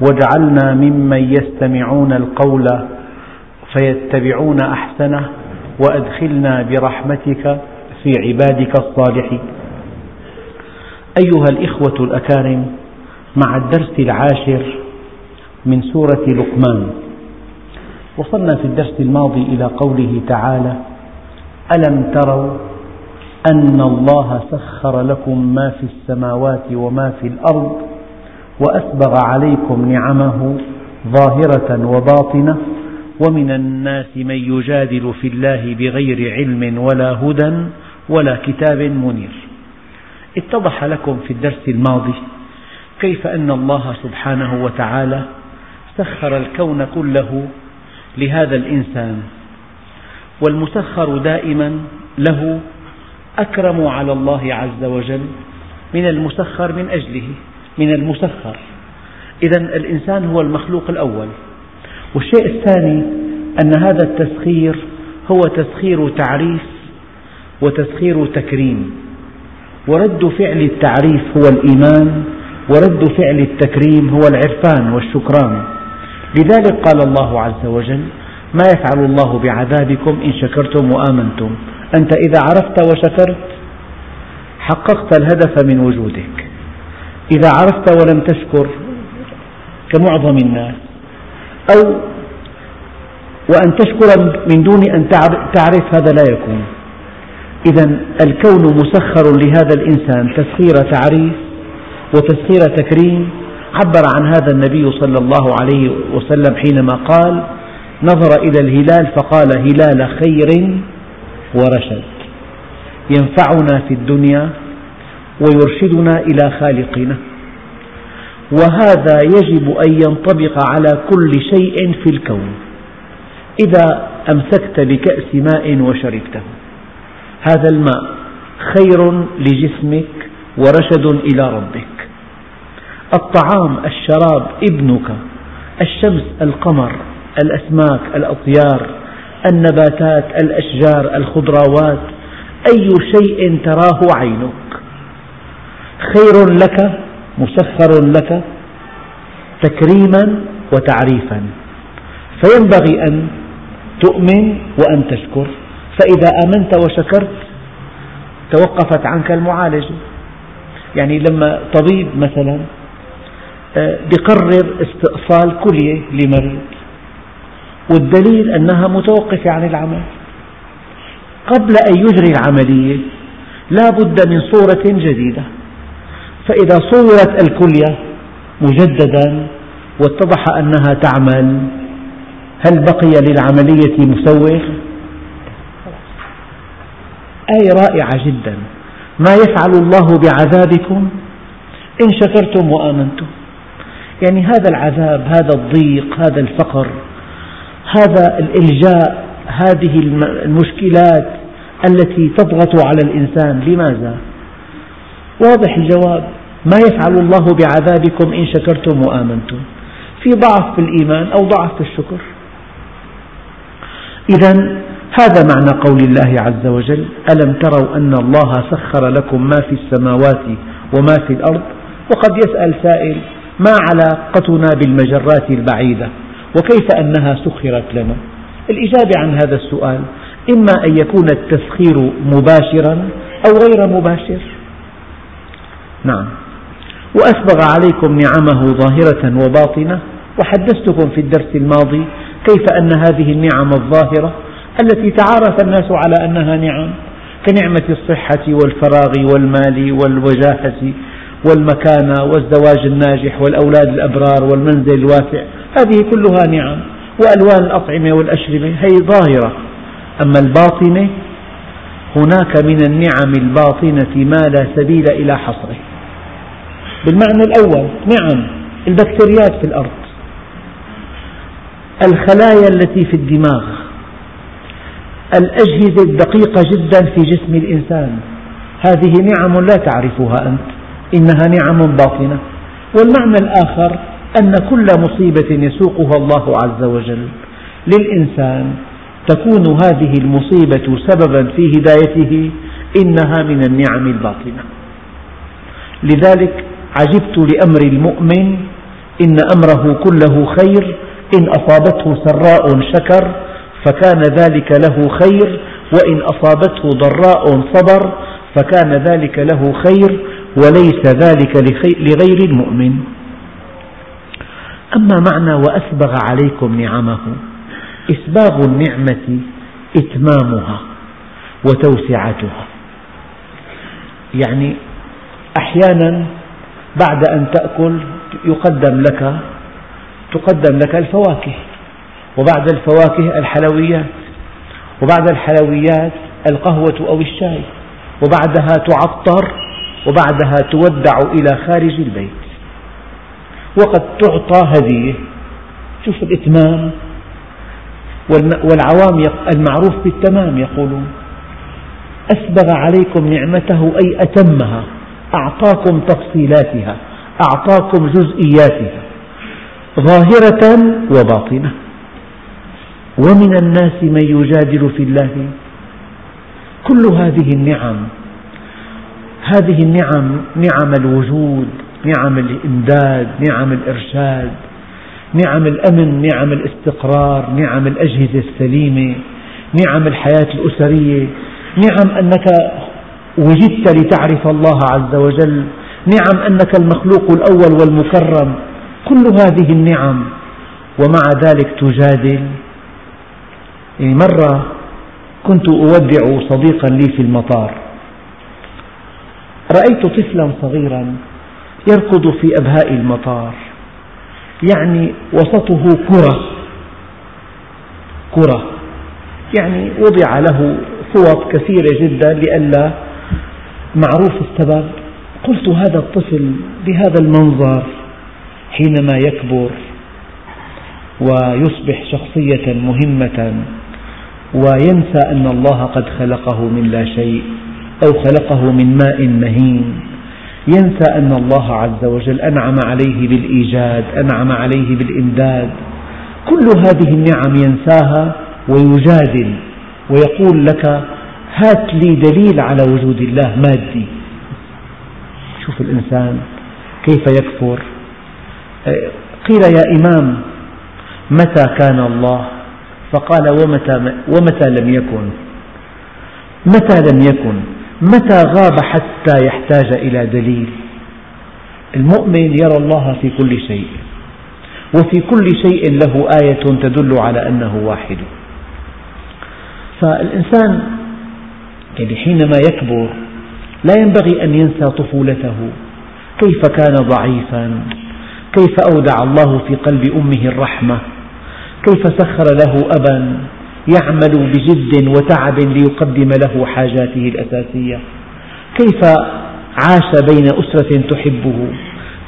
واجعلنا ممن يستمعون القول فيتبعون أحسنه وأدخلنا برحمتك في عبادك الصالحين. أيها الإخوة الأكارم مع الدرس العاشر من سورة لقمان وصلنا في الدرس الماضي إلى قوله تعالى ألم تروا أن الله سخر لكم ما في السماوات وما في الأرض وأسبغ عليكم نعمه ظاهرة وباطنة ومن الناس من يجادل في الله بغير علم ولا هدى ولا كتاب منير. اتضح لكم في الدرس الماضي كيف أن الله سبحانه وتعالى سخر الكون كله لهذا الإنسان والمسخر دائما له أكرم على الله عز وجل من المسخر من أجله. من المسخر. إذا الإنسان هو المخلوق الأول. والشيء الثاني أن هذا التسخير هو تسخير تعريف وتسخير تكريم. ورد فعل التعريف هو الإيمان ورد فعل التكريم هو العرفان والشكران. لذلك قال الله عز وجل ما يفعل الله بعذابكم إن شكرتم وآمنتم. أنت إذا عرفت وشكرت حققت الهدف من وجودك. إذا عرفت ولم تشكر كمعظم الناس. أو وأن تشكر من دون أن تعرف هذا لا يكون. إذا الكون مسخر لهذا الإنسان. تسخير تعريف وتسخير تكريم. عبر عن هذا النبي صلى الله عليه وسلم حينما قال نظر إلى الهلال فقال هلال خير ورشد. ينفعنا في الدنيا ويرشدنا إلى خالقنا. وهذا يجب أن ينطبق على كل شيء في الكون. إذا أمسكت بكأس ماء وشربته. هذا الماء خير لجسمك ورشد إلى ربك. الطعام الشراب ابنك الشمس القمر الأسماك الأطيار النباتات الأشجار الخضروات أي شيء تراه عينك. خير لك مسخر لك تكريما وتعريفا. فينبغي أن تؤمن وأن تشكر. فإذا آمنت وشكرت توقفت عنك المعالجة يعني لما طبيب مثلا آه، بقرر استئصال كلية لمريض والدليل أنها متوقفة عن العمل. قبل أن يجري العملية لا بد من صورة جديدة. فإذا صورت الكلية مجددا واتضح أنها تعمل هل بقي للعملية مسوغ؟ آية رائعة جدا ما يفعل الله بعذابكم إن شكرتم وآمنتم يعني هذا العذاب هذا الضيق هذا الفقر هذا الإلجاء هذه المشكلات التي تضغط على الإنسان لماذا؟ واضح الجواب. ما يفعل الله بعذابكم إن شكرتم وآمنتم. في ضعف في الإيمان أو ضعف في الشكر. إذا هذا معنى قول الله عز وجل ألم تروا أن الله سخر لكم ما في السماوات وما في الأرض؟ وقد يسأل سائل ما علاقتنا بالمجرات البعيدة؟ وكيف أنها سخرت لنا؟ الإجابة عن هذا السؤال إما أن يكون التسخير مباشرا أو غير مباشر. نعم. وأسبغ عليكم نعمه ظاهرة وباطنة وحدثتكم في الدرس الماضي كيف أن هذه النعم الظاهرة التي تعارف الناس على أنها نعم كنعمة الصحة والفراغ والمال والوجاهة والمكانة والزواج الناجح والأولاد الأبرار والمنزل الواسع هذه كلها نعم وألوان الأطعمة والأشربة هي ظاهرة. أما الباطنة هناك من النعم الباطنة ما لا سبيل إلى حصره. بالمعنى الأول. نعم البكتيريات في الأرض. الخلايا التي في الدماغ. الأجهزة الدقيقة جدا في جسم الإنسان. هذه نعم لا تعرفها أنت. إنها نعم باطنة. والمعنى الآخر أن كل مصيبة يسوقها الله عز وجل للإنسان. تكون هذه المصيبة سببا في هدايته. إنها من النعم الباطنة. لذلك عجبت لأمر المؤمن إن أمره كله خير إن أصابته سراء شكر فكان ذلك له خير وإن أصابته ضراء صبر فكان ذلك له خير وليس ذلك لغير المؤمن. أما معنى وأسبغ عليكم نعمه إسباغ النعمة إتمامها وتوسعتها. يعني أحيانا بعد أن تأكل يقدم لك تقدم لك الفواكه. وبعد الفواكه الحلويات وبعد الحلويات القهوة أو الشاي. وبعدها تعطر وبعدها تودع إلى خارج البيت. وقد تعطى هدية شوف الإتمام. والعوام المعروف بالتمام يقولون أسبغ عليكم نعمته أي أتمها. أعطاكم تفصيلاتها أعطاكم جزئياتها ظاهرة وباطنة. ومن الناس من يجادل في الله؟ كل هذه النعم هذه النعم نعم الوجود نعم الإمداد نعم الإرشاد نعم الأمن نعم الاستقرار نعم الأجهزة السليمة نعم الحياة الأسرية نعم أنك وجدت لتعرف الله عز وجل. نعم أنك المخلوق الأول والمكرم. كل هذه النعم ومع ذلك تجادل. يعني مرة كنت أودع صديقا لي في المطار. رأيت طفلا صغيرا يركض في أبهاء المطار. يعني وسطه كرة. كرة. يعني وضع له فوط كثيرة جدا لئلا معروف السبب قلت هذا الطفل بهذا المنظر حينما يكبر ويصبح شخصية مهمة وينسى أن الله قد خلقه من لا شيء أو خلقه من ماء مهين. ينسى أن الله عز وجل أنعم عليه بالإيجاد أنعم عليه بالإمداد. كل هذه النعم ينساها ويجادل ويقول لك هات لي دليل على وجود الله مادي. شوف الإنسان كيف يكفر. قيل يا إمام متى كان الله؟ فقال ومتى, ومتى لم يكن؟ متى لم يكن؟ متى غاب حتى يحتاج إلى دليل؟ المؤمن يرى الله في كل شيء وفي كل شيء له آية تدل على أنه واحد. فالإنسان يعني حينما يكبر لا ينبغي أن ينسى طفولته. كيف كان ضعيفا؟ كيف أودع الله في قلب أمه الرحمة؟ كيف سخر له أبا يعمل بجد وتعب ليقدم له حاجاته الأساسية؟ كيف عاش بين أسرة تحبه؟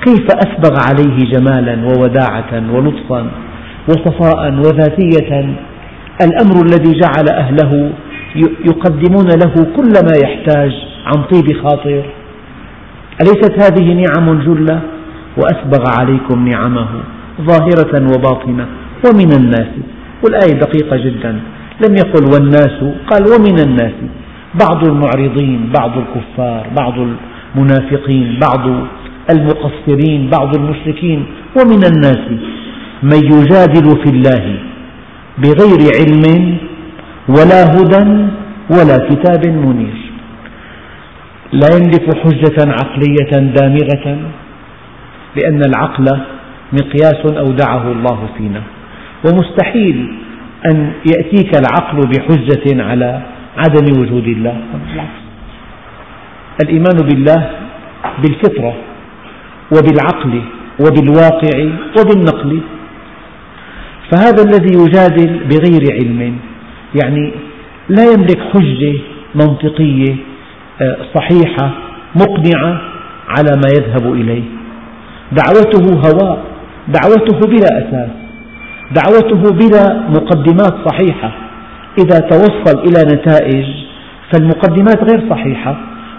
كيف أسبغ عليه جمالا ووداعة ولطفا وصفاء وذاتية؟ الأمر الذي جعل أهله يقدمون له كل ما يحتاج عن طيب خاطر. أليست هذه نعم جلة؟ وأسبغ عليكم نعمه ظاهرة وباطنة ومن الناس. والآية دقيقة جدا. لم يقل والناس قال ومن الناس. بعض المعرضين بعض الكفار بعض المنافقين بعض المقصرين بعض المشركين ومن الناس. من يجادل في الله بغير علم ولا هدى ولا كتاب منير. لا يملك حجة عقلية دامغة لأن العقل مقياس أودعه الله فينا. ومستحيل أن يأتيك العقل بحجة على عدم وجود الله. الإيمان بالله بالفطرة وبالعقل وبالواقع وبالنقل. فهذا الذي يجادل بغير علم. يعني لا يملك حجة منطقية آه، صحيحة مقنعة على ما يذهب إليه. دعوته هواء دعوته بلا أساس دعوته بلا مقدمات صحيحة. إذا توصل إلى نتائج فالمقدمات غير صحيحة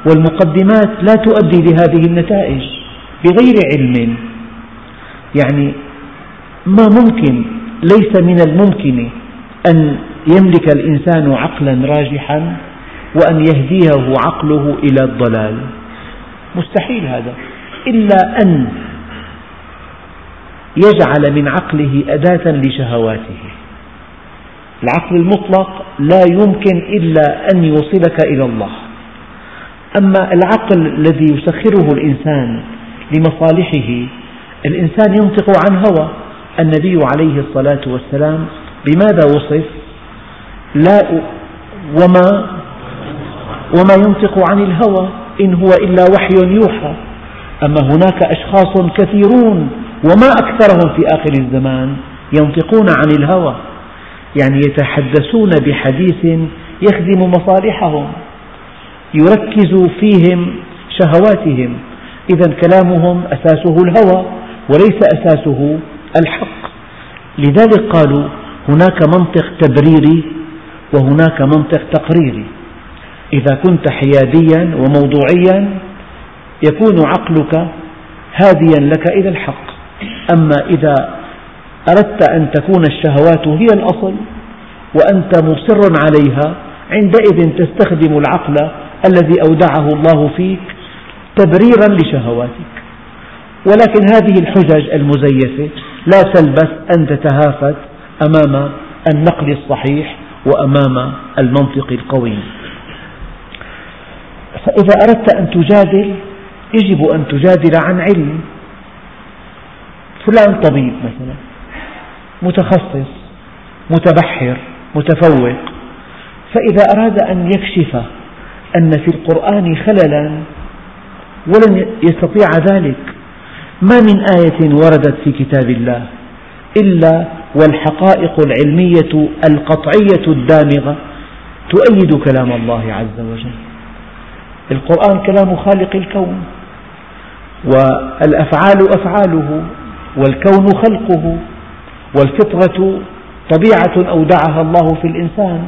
والمقدمات لا تؤدي لهذه النتائج بغير علم. يعني ما ممكن ليس من الممكن أن يملك الإنسان عقلا راجحا وأن يهديه عقله إلى الضلال. مستحيل هذا. إلا أن يجعل من عقله أداة لشهواته. العقل المطلق لا يمكن إلا أن يوصلك إلى الله. أما العقل الذي يسخره الإنسان لمصالحه الإنسان ينطق عن هوى. النبي عليه الصلاة والسلام بماذا وصف؟ لا وما وما ينطق عن الهوى إن هو إلا وحي يوحى. أما هناك أشخاص كثيرون وما أكثرهم في آخر الزمان ينطقون عن الهوى يعني يتحدثون بحديث يخدم مصالحهم يركز فيهم شهواتهم. إذا كلامهم أساسه الهوى وليس أساسه الحق. لذلك قالوا هناك منطق تبريري وهناك منطق تقريري. إذا كنت حياديا وموضوعيا يكون عقلك هاديا لك إلى الحق. أما إذا أردت أن تكون الشهوات هي الأصل وأنت مصر عليها عندئذ تستخدم العقل الذي أودعه الله فيك تبريرا لشهواتك. ولكن هذه الحجج المزيفة لا تلبث أن تتهافت أمام النقل الصحيح وأمام المنطق القوي فإذا أردت أن تجادل يجب أن تجادل عن علم. فلان طبيب مثلا متخصص متبحر متفوق. فإذا أراد أن يكشف أن في القرآن خللا ولن يستطيع ذلك ما من آية وردت في كتاب الله؟ إلا والحقائق العلمية القطعية الدامغة تؤيد كلام الله عز وجل. القرآن كلام خالق الكون والأفعال أفعاله والكون خلقه والفطرة طبيعة أودعها الله في الإنسان.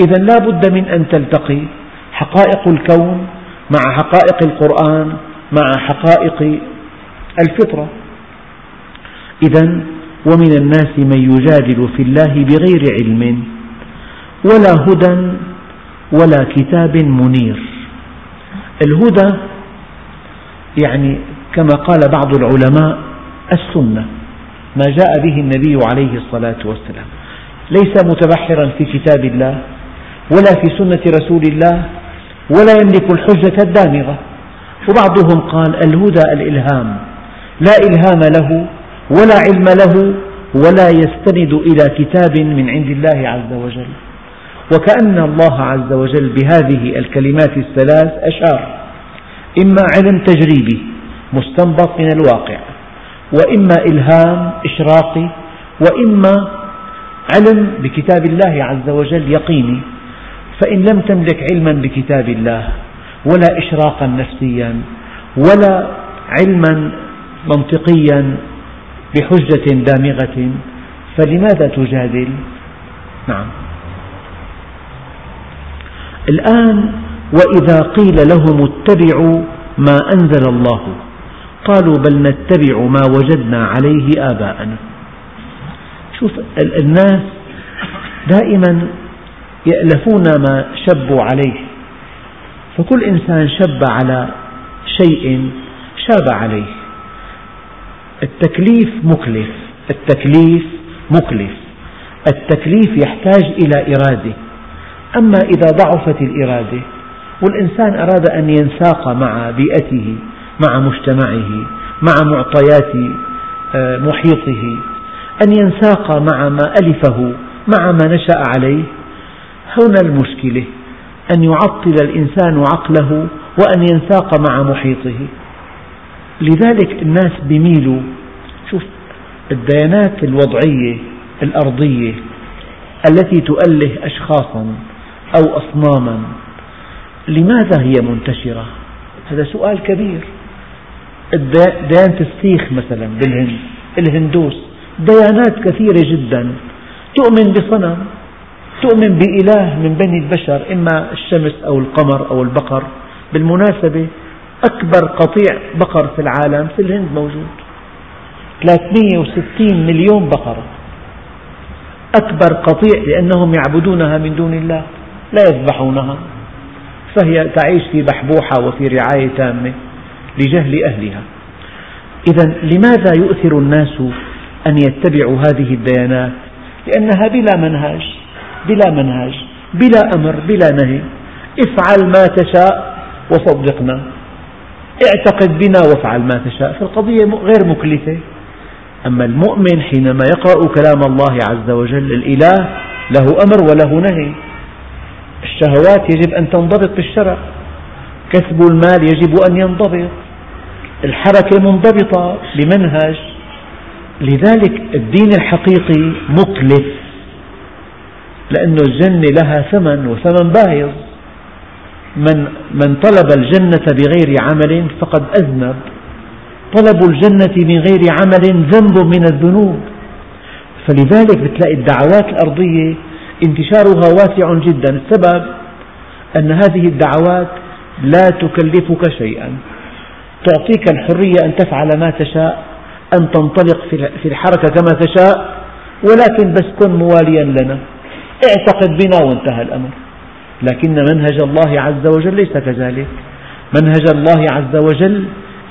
إذا لا بد من أن تلتقي حقائق الكون مع حقائق القرآن مع حقائق الفطرة. إذا ومن الناس من يجادل في الله بغير علم ولا هدى ولا كتاب منير. الهدى يعني كما قال بعض العلماء السنة ما جاء به النبي عليه الصلاة والسلام. ليس متبحرا في كتاب الله ولا في سنة رسول الله ولا يملك الحجة الدامغة. وبعضهم قال الهدى الإلهام لا إلهام له ولا علم له ولا يستند إلى كتاب من عند الله عز وجل. وكأن الله عز وجل بهذه الكلمات الثلاث أشار إما علم تجريبي مستنبط من الواقع وإما إلهام إشراقي وإما علم بكتاب الله عز وجل يقيني فإن لم تملك علما بكتاب الله ولا إشراقا نفسيا ولا علما منطقيا بحجة دامغة. فلماذا تجادل؟ نعم. الآن وإذا قيل لهم اتبعوا ما أنزل الله قالوا بل نتبع ما وجدنا عليه آباءنا. شوف الناس دائما يألفون ما شبوا عليه. فكل إنسان شب على شيء شاب عليه. التكليف مكلف التكليف مكلف التكليف يحتاج إلى إرادة. أما إذا ضعفت الإرادة والإنسان أراد أن ينساق مع بيئته مع مجتمعه مع معطيات آه، محيطه أن ينساق مع ما ألفه مع ما نشأ عليه هنا المشكلة أن يعطل الإنسان عقله وأن ينساق مع محيطه. لذلك الناس بيميلوا شوف الديانات الوضعية الأرضية التي تؤله أشخاصا أو أصناما لماذا هي منتشرة؟ هذا سؤال كبير ديانة السيخ مثلا بالهند الهندوس ديانات كثيرة جدا تؤمن بصنم تؤمن بإله من بني البشر إما الشمس أو القمر أو البقر بالمناسبة أكبر قطيع بقر في العالم في الهند موجود. 360 مليون بقرة. أكبر قطيع لأنهم يعبدونها من دون الله لا يذبحونها. فهي تعيش في بحبوحة وفي رعاية تامة لجهل أهلها. إذا لماذا يؤثر الناس أن يتبعوا هذه الديانات؟ لأنها بلا منهج بلا منهج بلا أمر بلا نهي. افعل ما تشاء وصدقنا. اعتقد بنا وافعل ما تشاء فالقضية غير مكلفة. أما المؤمن حينما يقرأ كلام الله عز وجل الإله له أمر وله نهي. الشهوات يجب أن تنضبط بالشرع كسب المال يجب أن ينضبط. الحركة منضبطة بمنهج لذلك الدين الحقيقي مكلف لأن الجنة لها ثمن وثمن باهظ. من, من طلب الجنة بغير عمل فقد أذنب. طلب الجنة من غير عمل ذنب من الذنوب. فلذلك بتلاقي الدعوات الأرضية انتشارها واسع جدا. السبب أن هذه الدعوات لا تكلفك شيئا. تعطيك الحرية أن تفعل ما تشاء أن تنطلق في الحركة كما تشاء ولكن بس كن مواليا لنا. اعتقد بنا وانتهى الأمر. لكن منهج الله عز وجل ليس كذلك. منهج الله عز وجل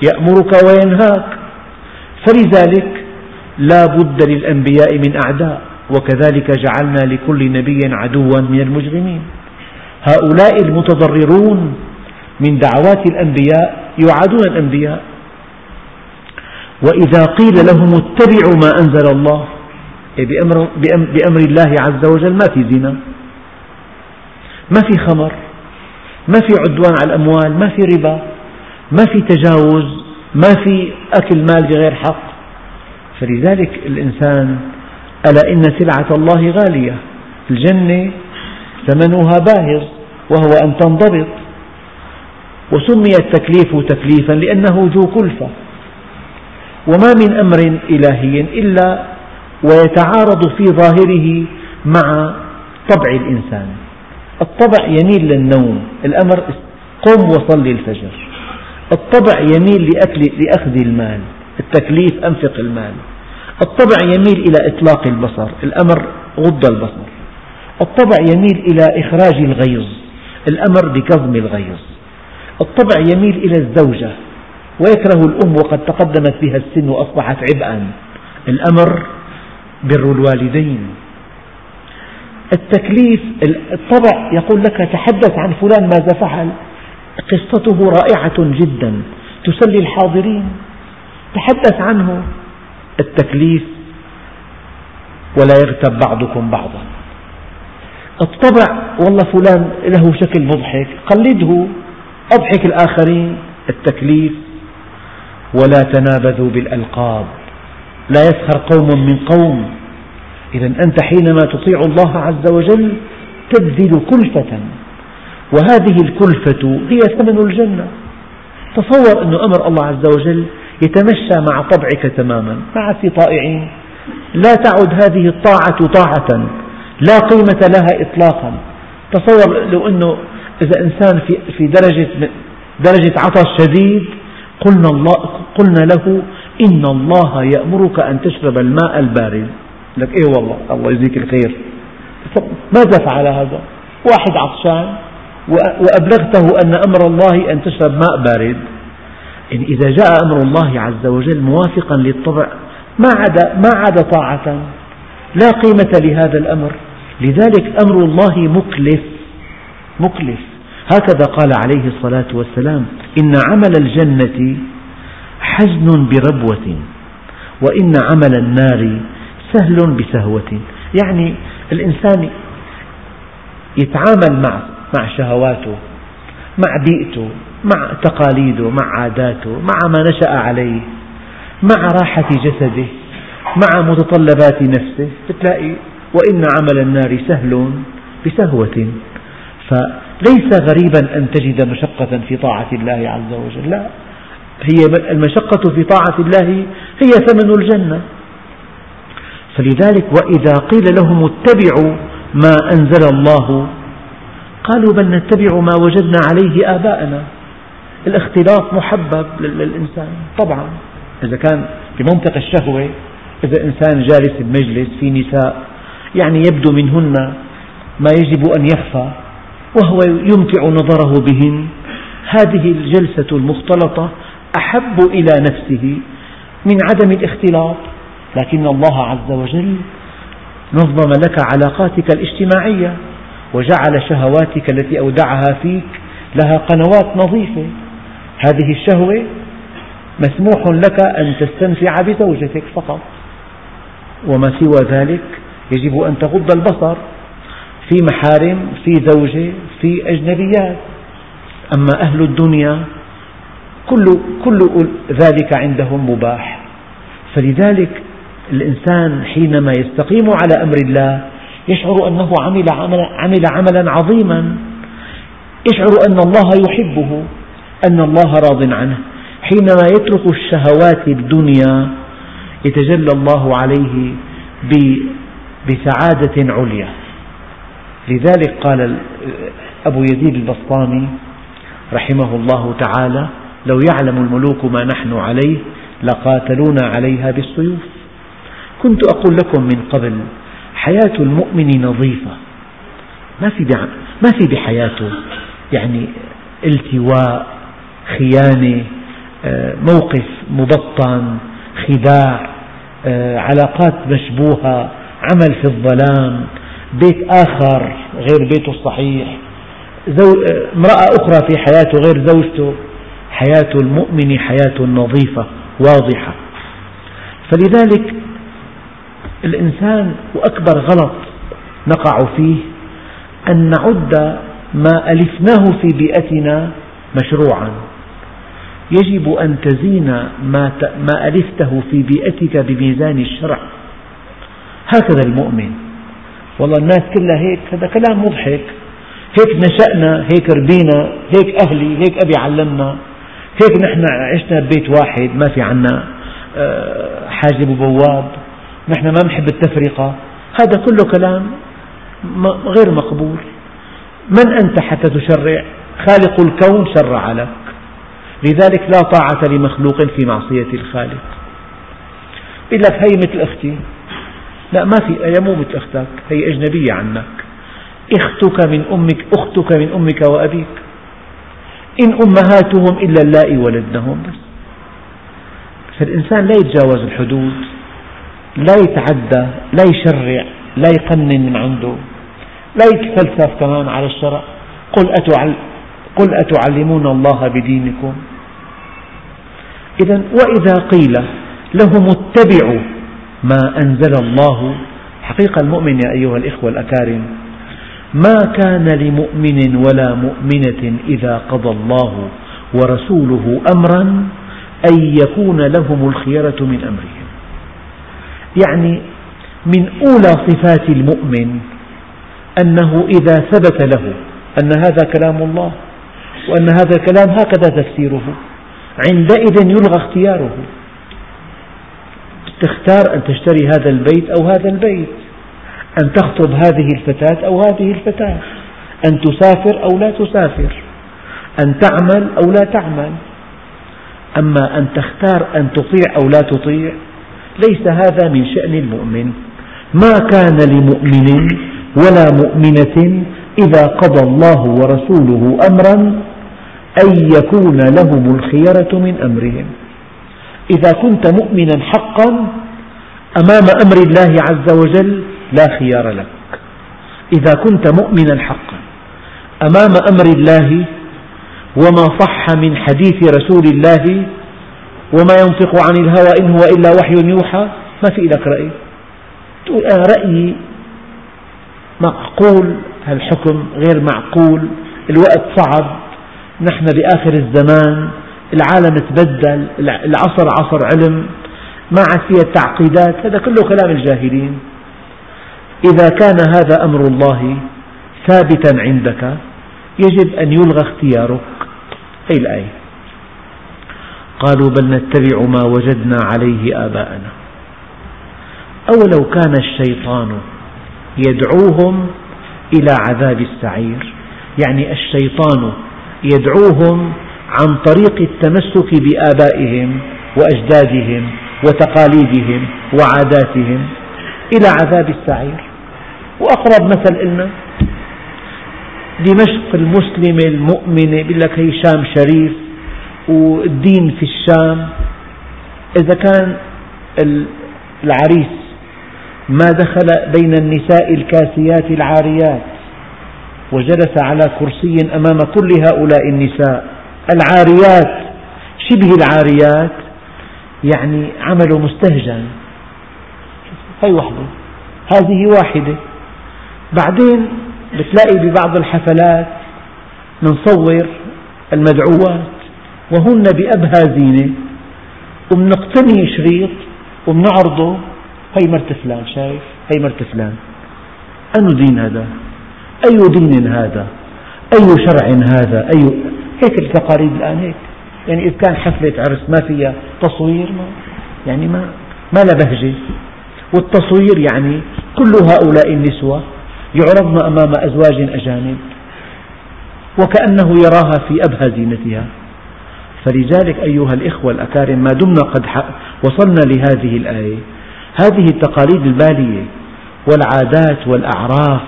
يأمرك وينهاك. فلذلك لا بد للأنبياء من أعداء وكذلك جعلنا لكل نبي عدوا من المجرمين. هؤلاء المتضررون من دعوات الأنبياء يعادون الأنبياء. وإذا قيل لهم اتبعوا ما أنزل الله بأمر, بأمر الله عز وجل ما في زنا. ما في خمر ما في عدوان على الأموال ما في ربا ما في تجاوز ما في أكل مال بغير حق. فلذلك الإنسان ألا إن سلعة الله غالية؟ الجنة ثمنها باهظ وهو أن تنضبط. وسمي التكليف تكليفا لأنه ذو كلفة. وما من أمر إلهي إلا ويتعارض في ظاهره مع طبع الإنسان. الطبع يميل للنوم الأمر قم وصلي الفجر. الطبع يميل لأكل لأخذ المال التكليف أنفق المال. الطبع يميل إلى إطلاق البصر الأمر غض البصر. الطبع يميل إلى إخراج الغيظ الأمر بكظم الغيظ. الطبع يميل إلى الزوجة ويكره الأم وقد تقدمت بها السن وأصبحت عبئا. الأمر بر الوالدين. التكليف الطبع يقول لك تحدث عن فلان ماذا فعل. قصته رائعة جدا تسلي الحاضرين. تحدث عنه. التكليف ولا يغتب بعضكم بعضا. الطبع والله فلان له شكل مضحك قلده. أضحك الآخرين. التكليف ولا تنابذوا بالألقاب. لا يسخر قوم من قوم. إذا أنت حينما تطيع الله عز وجل تبذل كلفة. وهذه الكلفة هي ثمن الجنة. تصور أن أمر الله عز وجل يتمشى مع طبعك تماما مع طائعين لا تعد هذه الطاعة طاعة لا قيمة لها إطلاقا. تصور لو أنه إذا إنسان في, في درجة, درجة عطش شديد قلنا, الله قلنا له إن الله يأمرك أن تشرب الماء البارد. لك إيه والله؟ الله يجزيك الخير. ماذا فعل هذا. واحد عطشان وأبلغته أن أمر الله أن تشرب ماء بارد. إن إذا جاء أمر الله عز وجل موافقا للطبع ما عاد ما عاد طاعة. لا قيمة لهذا الأمر. لذلك أمر الله مكلف. مكلف. هكذا قال عليه الصلاة والسلام إن عمل الجنة حزن بربوة وإن عمل النار سهل بسهوة. يعني الإنسان يتعامل مع مع شهواته مع بيئته مع تقاليده مع عاداته مع ما نشأ عليه مع راحة جسده مع متطلبات نفسه. بتلاقي وإن عمل النار سهل بسهوة. فليس غريبا أن تجد مشقة في طاعة الله عز وجل. لا هي المشقة في طاعة الله هي ثمن الجنة. فلذلك وإذا قيل لهم اتبعوا ما أنزل الله قالوا بل نتبع ما وجدنا عليه آباءنا. الاختلاط محبب للإنسان طبعا. إذا كان بمنطق الشهوة إذا إنسان جالس بمجلس في نساء يعني يبدو منهن ما يجب أن يخفى وهو يمتع نظره بهن. هذه الجلسة المختلطة أحب إلى نفسه من عدم الاختلاط. لكن الله عز وجل نظم لك علاقاتك الاجتماعية وجعل شهواتك التي أودعها فيك لها قنوات نظيفة. هذه الشهوة مسموح لك أن تستمتع بزوجتك فقط. وما سوى ذلك يجب أن تغض البصر في محارم في زوجة في أجنبيات. أما أهل الدنيا كل, كل ذلك عندهم مباح. فلذلك الإنسان حينما يستقيم على أمر الله يشعر أنه عمل, عمل عملا عظيما. يشعر أن الله يحبه أن الله راض عنه. حينما يترك الشهوات الدنيا يتجلى الله عليه بسعادة عليا. لذلك قال أبو يزيد البسطامي رحمه الله تعالى لو يعلم الملوك ما نحن عليه لقاتلونا عليها بالسيوف. كنت أقول لكم من قبل حياة المؤمن نظيفة. ما في ما في بحياته. يعني التواء خيانة آه، موقف مبطن خداع آه، علاقات مشبوهة عمل في الظلام بيت آخر غير بيته الصحيح آه، امرأة أخرى في حياته غير زوجته. حياة المؤمن حياة نظيفة واضحة. فلذلك الإنسان وأكبر غلط نقع فيه أن نعد ما ألفناه في بيئتنا مشروعا. يجب أن تزين ما, ما ألفته في بيئتك بميزان الشرع. هكذا المؤمن. والله الناس كلها هيك هذا كلام مضحك. هيك نشأنا هيك ربينا هيك أهلي هيك أبي علمنا. هيك نحن عشنا ببيت واحد ما في عنا آه، حاجب وبواب. نحن ما نحب التفرقة. هذا كله كلام غير مقبول. من أنت حتى تشرع؟ خالق الكون شرع لك. لذلك لا طاعة لمخلوق في معصية الخالق. يقول لك هي مثل أختي. لا ما في هي مو مثل أختك هي أجنبية عنك. أختك من أمك أختك من أمك وأبيك. إن أمهاتهم إلا اللائي ولدنهم بس. فالإنسان لا يتجاوز الحدود. لا يتعدى لا يشرع لا يقنن من عنده لا يتفلسف كمان على الشرع. قل, أتعل قل أتعلمون الله بدينكم؟ إذا وإذا قيل لهم اتبعوا ما أنزل الله حقيقة المؤمن يا أيها الإخوة الأكارم ما كان لمؤمن ولا مؤمنة إذا قضى الله ورسوله أمرا أن يكون لهم الخيرة من أمرهم يعني من أولى صفات المؤمن أنه إذا ثبت له أن هذا كلام الله وأن هذا الكلام هكذا تفسيره. عندئذ يلغى اختياره. تختار أن تشتري هذا البيت أو هذا البيت أن تخطب هذه الفتاة أو هذه الفتاة أن تسافر أو لا تسافر أن تعمل أو لا تعمل. أما أن تختار أن تطيع أو لا تطيع ليس هذا من شأن المؤمن. ما كان لمؤمن ولا مؤمنة إذا قضى الله ورسوله أمرا أن يكون لهم الخيرة من أمرهم. إذا كنت مؤمنا حقا أمام أمر الله عز وجل لا خيار لك. إذا كنت مؤمنا حقا أمام أمر الله وما صح من حديث رسول الله وما ينطق عن الهوى إن هو إلا وحي يوحى. ما في لك رأي؟ تقول أنا رأيي معقول هالحكم غير معقول؟ الوقت صعب. نحن بآخر الزمان. العالم تبدل. العصر عصر علم. ما عاد فيها التعقيدات. هذا كله كلام الجاهلين. إذا كان هذا أمر الله ثابتا عندك يجب أن يلغى اختيارك. هي الآية قالوا بل نتبع ما وجدنا عليه آباءنا. أولو كان الشيطان يدعوهم إلى عذاب السعير. يعني الشيطان يدعوهم عن طريق التمسك بآبائهم وأجدادهم وتقاليدهم وعاداتهم إلى عذاب السعير. وأقرب مثل لنا دمشق المسلمة المؤمنة يقول لك هي شام شريف والدين في الشام إذا كان العريس ما دخل بين النساء الكاسيات العاريات وجلس على كرسي أمام كل هؤلاء النساء العاريات شبه العاريات يعني عمله مستهجن. هي وحده هذه واحدة. بعدين بتلاقي ببعض الحفلات منصور المدعوات. وهن بأبهى زينة. ومنقتني شريط ومنعرضه هي مرت فلان شايف هي مرت فلان. أي دين هذا؟ أي دين هذا؟ أي شرع هذا؟ أي هيك التقاليد الآن هيك. يعني إذا كان حفلة عرس ما فيها تصوير ما يعني ما ما لا بهجة. والتصوير يعني كل هؤلاء النسوة يعرضن أمام أزواج أجانب وكأنه يراها في أبهى زينتها. فلذلك أيها الإخوة الأكارم ما دمنا قد وصلنا لهذه الآية. هذه التقاليد البالية والعادات والأعراف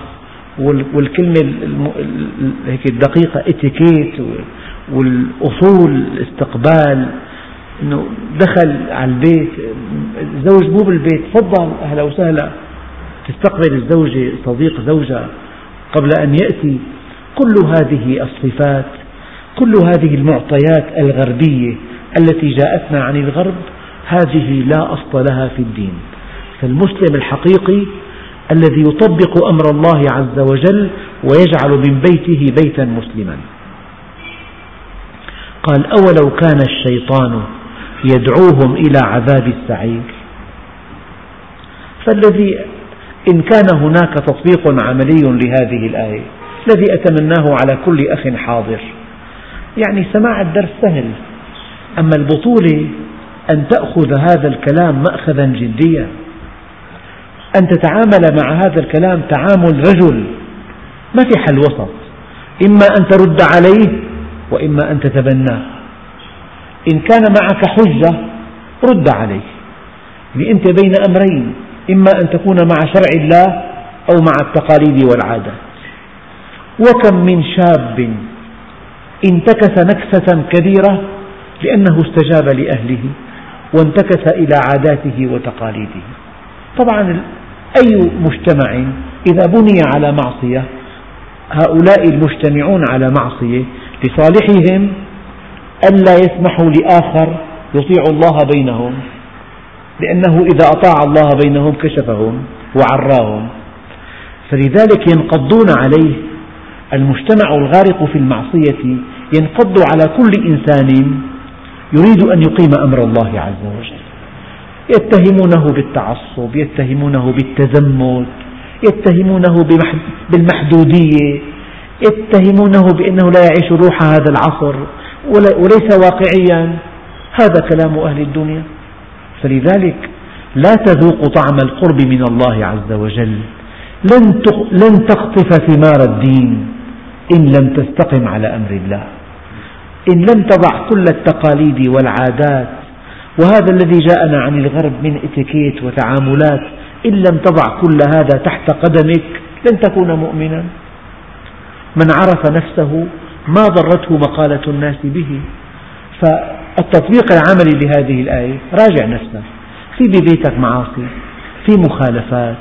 والكلمة هيك الدقيقة اتيكيت والأصول الاستقبال إنه دخل على البيت الزوج مو بالبيت تفضل أهلا وسهلا. تستقبل الزوجة صديق زوجها قبل أن يأتي. كل هذه الصفات كل هذه المعطيات الغربية التي جاءتنا عن الغرب هذه لا أصل لها في الدين. فالمسلم الحقيقي الذي يطبق أمر الله عز وجل ويجعل من بيته بيتا مسلما. قال أولو كان الشيطان يدعوهم إلى عذاب السعير. فالذي إن كان هناك تطبيق عملي لهذه الآية الذي أتمناه على كل أخ حاضر. يعني سماع الدرس سهل. أما البطولة أن تأخذ هذا الكلام مأخذا جديا. أن تتعامل مع هذا الكلام تعامل رجل. ما في حل وسط. إما أن ترد عليه وإما أن تتبناه. إن كان معك حجة رد عليه. يعني أنت بين أمرين. إما أن تكون مع شرع الله أو مع التقاليد والعادات. وكم من شاب انتكس نكسة كبيرة لأنه استجاب لأهله وانتكس إلى عاداته وتقاليده. طبعا أي مجتمع إذا بني على معصية هؤلاء المجتمعون على معصية لصالحهم ألا يسمحوا لآخر يطيع الله بينهم لأنه إذا أطاع الله بينهم كشفهم وعراهم. فلذلك ينقضون عليه المجتمع الغارق في المعصية ينقض على كل إنسان يريد أن يقيم أمر الله عز وجل. يتهمونه بالتعصب يتهمونه بالتزمت يتهمونه بالمحدودية يتهمونه بأنه لا يعيش روح هذا العصر وليس واقعيا. هذا كلام أهل الدنيا. فلذلك لا تذوق طعم القرب من الله عز وجل. لن تقطف ثمار الدين. إن لم تستقم على أمر الله إن لم تضع كل التقاليد والعادات وهذا الذي جاءنا عن الغرب من إتيكيت وتعاملات إن لم تضع كل هذا تحت قدمك لن تكون مؤمنا. من عرف نفسه ما ضرته مقالة الناس به فالتطبيق العملي لهذه الآية راجع نفسك. في ببيتك معاصي في مخالفات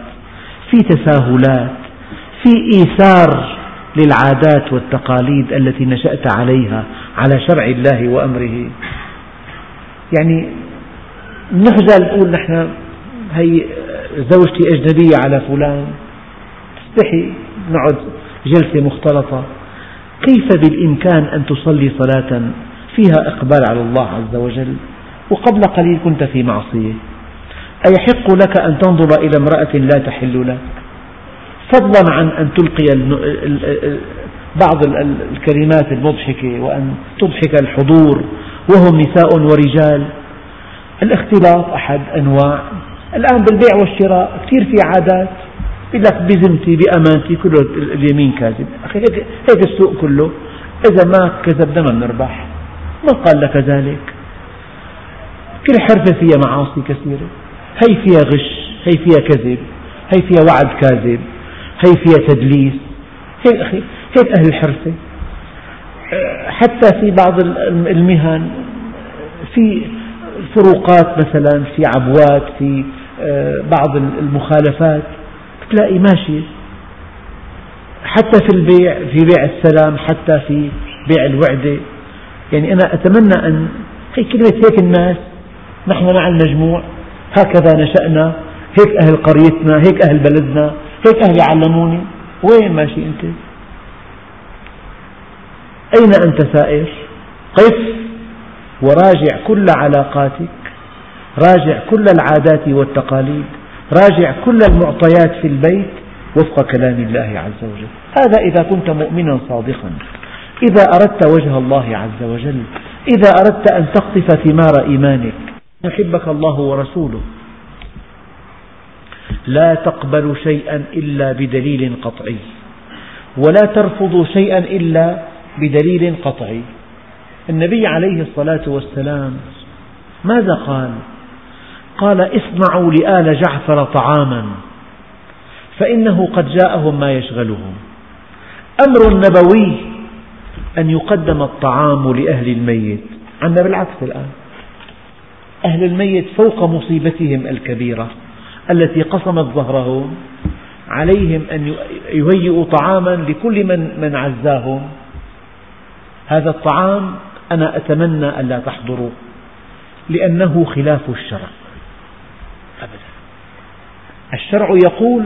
في تساهلات في إيثار للعادات والتقاليد التي نشأت عليها على شرع الله وأمره. يعني نخجل نقول نحن هي زوجتي أجنبية على فلان تستحي نقعد جلسة مختلطة. كيف بالإمكان أن تصلي صلاة فيها إقبال على الله عز وجل؟ وقبل قليل كنت في معصية. أيحق لك أن تنظر إلى امرأة لا تحل لك؟ فضلا عن أن تلقي بعض الكلمات المضحكة وأن تضحك الحضور وهم نساء ورجال. الاختلاط أحد أنواع. الآن بالبيع والشراء كثير في عادات. يقول لك بذمتي بأمانتي كله اليمين كاذب. أخي هيك, السوق كله. إذا ما كذبنا ما بنربح من قال لك ذلك؟ كل حرفة فيها معاصي كثيرة. هي فيها غش هي فيها كذب هي فيها وعد كاذب. هي فيها تدليس هيك أخي؟ هيك أهل الحرفة حتى في بعض المهن في فروقات مثلا في عبوات في آه، بعض المخالفات تلاقي ماشي حتى في البيع في بيع السلام حتى في بيع الوعدة. يعني أنا أتمنى أن هي كلمة هيك الناس نحن مع المجموع هكذا نشأنا هيك أهل قريتنا هيك أهل بلدنا. هيك أهلي علموني وين ماشي أنت؟ أين أنت سائر؟ قف وراجع كل علاقاتك راجع كل العادات والتقاليد راجع كل المعطيات في البيت وفق كلام الله عز وجل. هذا إذا كنت مؤمنا صادقا. إذا أردت وجه الله عز وجل إذا أردت أن تقطف ثمار إيمانك يحبك الله ورسوله. لا تقبل شيئا إلا بدليل قطعي. ولا ترفض شيئا إلا بدليل قطعي. النبي عليه الصلاة والسلام ماذا قال؟ قال اصنعوا لآل جعفر طعاما فإنه قد جاءهم ما يشغلهم. أمر نبوي أن يقدم الطعام لأهل الميت. عندنا بالعكس الآن. أهل الميت فوق مصيبتهم الكبيرة. التي قصمت ظهرهم عليهم أن يهيئوا طعاما لكل من, من عزاهم. هذا الطعام أنا أتمنى ألا تحضروا لأنه خلاف الشرع. أبدا. الشرع يقول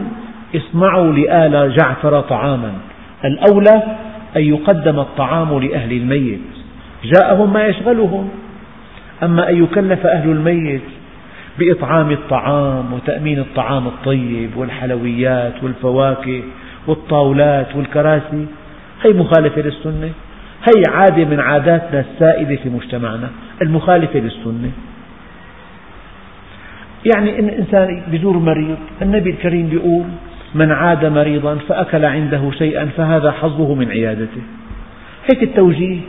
اصنعوا لآل جعفر طعاما. الأولى أن يقدم الطعام لأهل الميت. جاءهم ما يشغلهم. أما أن يكلف أهل الميت بإطعام الطعام وتأمين الطعام الطيب والحلويات والفواكه والطاولات والكراسي. هي مخالفة للسنة. هي عادة من عاداتنا السائدة في مجتمعنا المخالفة للسنة. يعني إن إنسان بزور مريض النبي الكريم يقول من عاد مريضا فأكل عنده شيئا فهذا حظه من عيادته. هيك التوجيه.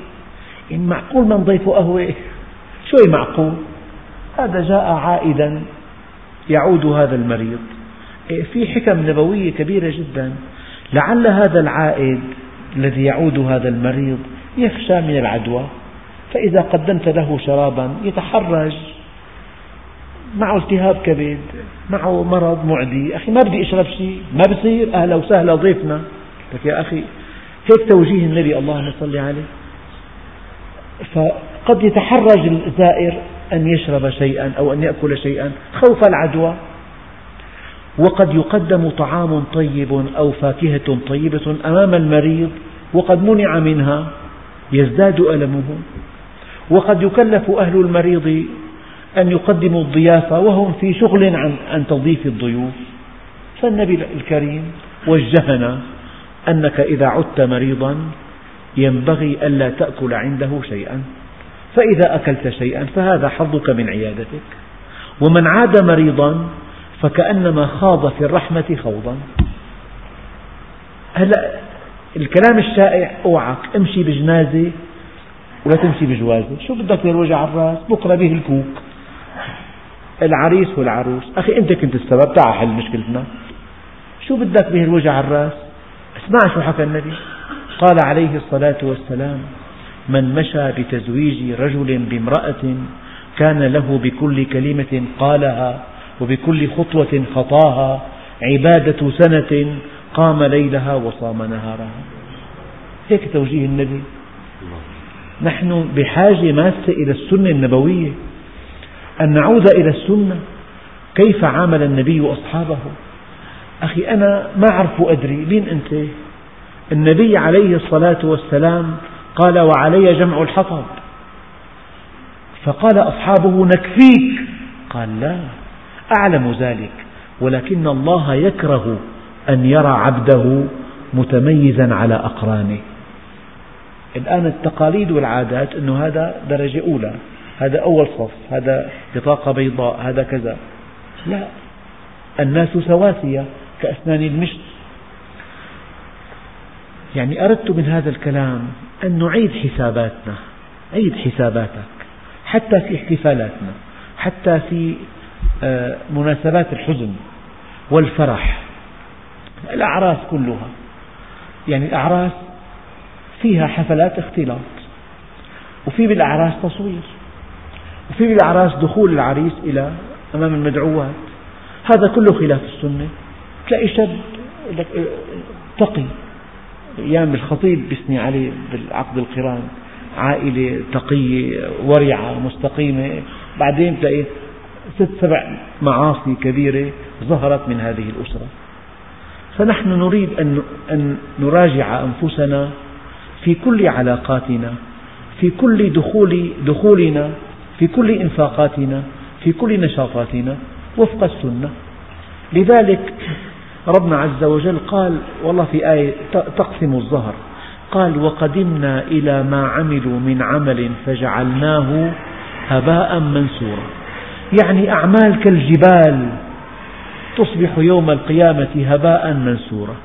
إن معقول من ضيفه قهوة؟ شوي معقول. هذا جاء عائدا يعود هذا المريض. إيه، في حكم نبوية كبيرة جدا. لعل هذا العائد الذي يعود هذا المريض يخشى من العدوى. فإذا قدمت له شرابا يتحرج. معه التهاب كبد معه مرض معدي. أخي ما بدي أشرب شيء ما بصير. أهلا وسهلا ضيفنا. لك يا أخي هيك توجيه النبي اللهم صل عليه. فقد يتحرج الزائر أن يشرب شيئا أو أن يأكل شيئا خوف العدوى. وقد يقدم طعام طيب أو فاكهة طيبة أمام المريض وقد منع منها يزداد ألمه. وقد يكلف أهل المريض أن يقدموا الضيافة وهم في شغل عن, عن تضييف الضيوف. فالنبي الكريم وجهنا أنك إذا عدت مريضا ينبغي ألا تأكل عنده شيئا. فإذا أكلت شيئا فهذا حظك من عيادتك. ومن عاد مريضا فكأنما خاض في الرحمة خوضا. هلا الكلام الشائع أوعك امشي بجنازة ولا تمشي بجوازة. شو بدك الوجع الرأس؟ بكرة به الكوك. العريس والعروس أخي أنت كنت السبب. تعال حل مشكلتنا. شو بدك به الوجع الرأس؟ اسمع شو حكى النبي. قال عليه الصلاة والسلام من مشى بتزويج رجل بامرأة كان له بكل كلمة قالها وبكل خطوة خطاها عبادة سنة قام ليلها وصام نهارها. هيك توجيه النبي. نحن بحاجة ماسة إلى السنة النبوية أن نعود إلى السنة. كيف عامل النبي أصحابه؟ أخي أنا ما أعرف أدري مين أنت؟ النبي عليه الصلاة والسلام قال وعلي جمع الحطب فقال أصحابه نكفيك. قال لا أعلم ذلك ولكن الله يكره أن يرى عبده متميزا على أقرانه. الآن التقاليد والعادات أنه هذا درجة أولى هذا أول صف هذا بطاقة بيضاء هذا كذا. لا الناس سواسية كأسنان المشط. يعني أردت من هذا الكلام أن نعيد حساباتنا عيد حساباتك حتى في احتفالاتنا حتى في آه، مناسبات الحزن والفرح. الأعراس كلها يعني الأعراس فيها حفلات اختلاط وفي بالأعراس تصوير وفي بالأعراس دخول العريس إلى أمام المدعوات. هذا كله خلاف السنة. تلاقي شاب تقي. أيام الخطيب بيثني عليه بالعقد القران عائلة تقية ورعة مستقيمة. بعدين تلاقي ست سبع معاصي كبيرة ظهرت من هذه الأسرة. فنحن نريد أن نراجع أنفسنا في كل علاقاتنا في كل دخول دخولنا في كل إنفاقاتنا في كل نشاطاتنا وفق السنة. لذلك ربنا عز وجل قال والله في آية تقسم الظهر. قال وقدمنا إلى ما عملوا من عمل فجعلناه هباء منثورا. يعني أعمال كالجبال تصبح يوم القيامة هباء منثورا.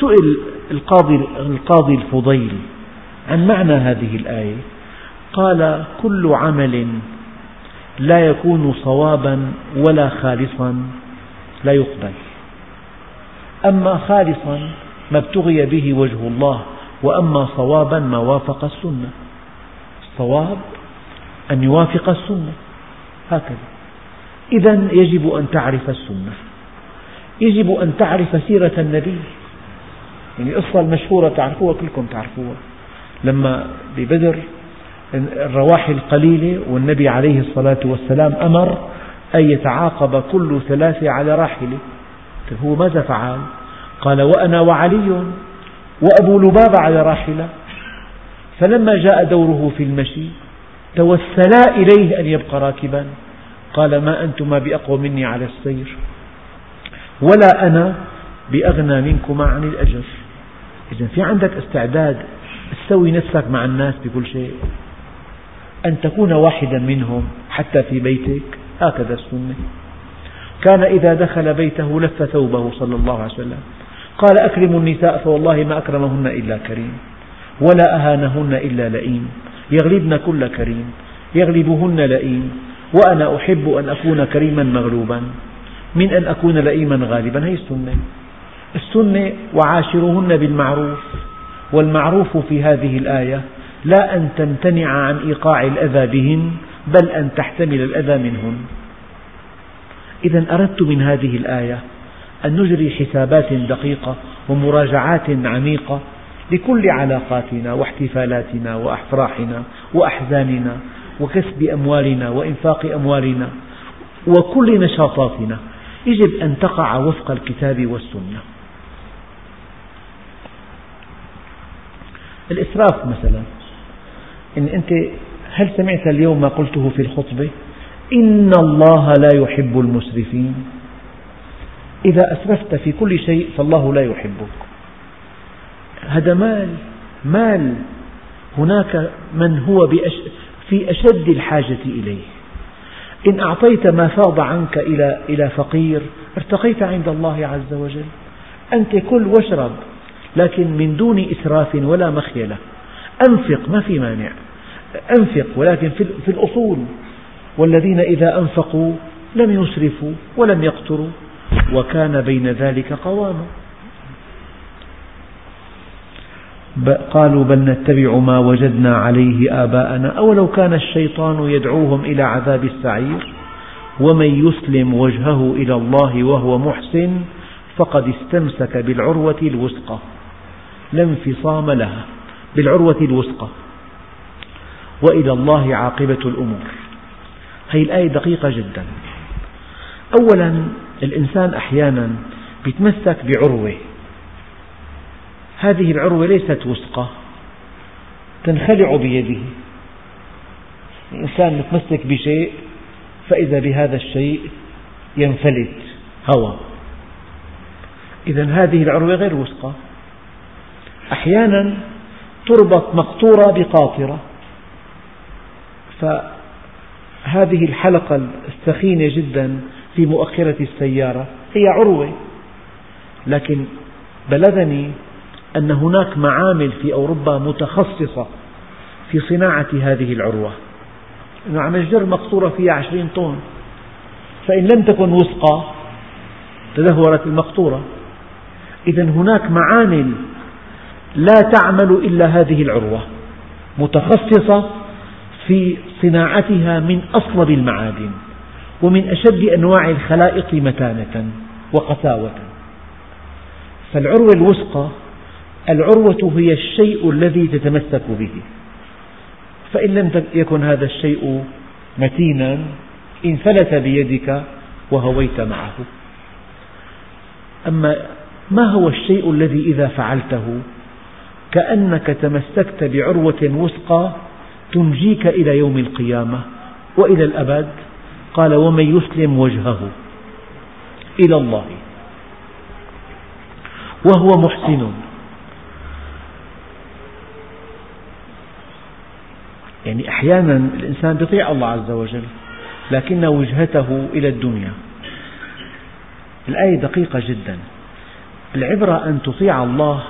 سئل القاضي, القاضي الفضيل عن معنى هذه الآية. قال كل عمل لا يكون صوابا ولا خالصا لا يقبل. أما خالصا ما ابتغي به وجه الله وأما صوابا ما وافق السنة. الصواب أن يوافق السنة. هكذا. إذا يجب أن تعرف السنة. يجب أن تعرف سيرة النبي. يعني القصة المشهورة تعرفوها كلكم تعرفوها. لما ببدر الرواحل قليلة والنبي عليه الصلاة والسلام أمر أن يتعاقب كل ثلاثة على راحلة. هو ماذا فعل؟ قال وأنا وعلي وأبو لبابة على راحلة. فلما جاء دوره في المشي توسلا إليه أن يبقى راكبا. قال ما أنتما بأقوى مني على السير ولا أنا بأغنى منكما عن الأجر. إذا في عندك استعداد تسوي نفسك مع الناس بكل شيء. أن تكون واحدا منهم حتى في بيتك. هكذا السنة. كان إذا دخل بيته لف ثوبه صلى الله عليه وسلم. قال أكرموا النساء فوالله ما أكرمهن إلا كريم. ولا أهانهن إلا لئيم. يغلبن كل كريم. يغلبهن لئيم. وأنا أحب أن أكون كريما مغلوبا. من أن أكون لئيما غالبا هي السنة. السنة وعاشرهن بالمعروف. والمعروف في هذه الآية لا أن تمتنع عن إيقاع الأذى بهن بل أن تحتمل الأذى منهن. إذا أردت من هذه الآية أن نجري حسابات دقيقة ومراجعات عميقة لكل علاقاتنا واحتفالاتنا وأفراحنا وأحزاننا وكسب أموالنا وإنفاق أموالنا وكل نشاطاتنا. يجب أن تقع وفق الكتاب والسنة. الإسراف مثلا إن أنت هل سمعت اليوم ما قلته في الخطبة؟ إن الله لا يحب المسرفين. إذا أسرفت في كل شيء فالله لا يحبك. هذا مال مال. هناك من هو في أشد الحاجة إليه. إن أعطيت ما فاض عنك إلى إلى فقير ارتقيت عند الله عز وجل. أنت كل واشرب لكن من دون إسراف ولا مخيلة. أنفق ما في مانع. أنفق ولكن في الأصول. والذين إذا أنفقوا لم يسرفوا ولم يقتروا وكان بين ذلك قواما قالوا بل نتبع ما وجدنا عليه آباءنا. أولو كان الشيطان يدعوهم إلى عذاب السعير؟ ومن يسلم وجهه إلى الله وهو محسن فقد استمسك بالعروة الوثقى. لا انفصام لها بالعروة الوثقى. وإلى الله عاقبة الأمور. هذه الآية دقيقة جدا. أولا الإنسان أحيانا يتمسك بعروة. هذه العروة ليست وثقة. تنخلع بيده. الإنسان متمسك بشيء فإذا بهذا الشيء ينفلت هوى. إذا هذه العروة غير وثقة. أحيانا تربط مقطورة بقاطرة. فهذه الحلقة الثخينة جدا في مؤخرة السيارة. هي عروة. لكن بلغني أن هناك معامل في أوروبا متخصصة في صناعة هذه العروة. أنه عم يجر مقطورة فيها عشرين طن. فإن لم تكن وثقة تدهورت المقطورة. إذا هناك معامل لا تعمل إلا هذه العروة. متخصصة في صناعتها من أصلب المعادن ومن أشد أنواع الخلائق متانة وقساوة. فالعروة الوثقى العروة هي الشيء الذي تتمسك به. فإن لم يكن هذا الشيء متينا انفلت بيدك وهويت معه. أما ما هو الشيء الذي إذا فعلته؟ كأنك تمسكت بعروة وثقى تنجيك إلى يوم القيامة وإلى الأبد؟ قال ومن يسلم وجهه إلى الله وهو محسن. يعني أحيانا الإنسان يطيع الله عز وجل لكن وجهته إلى الدنيا. الآية دقيقة جدا. العبرة أن تطيع الله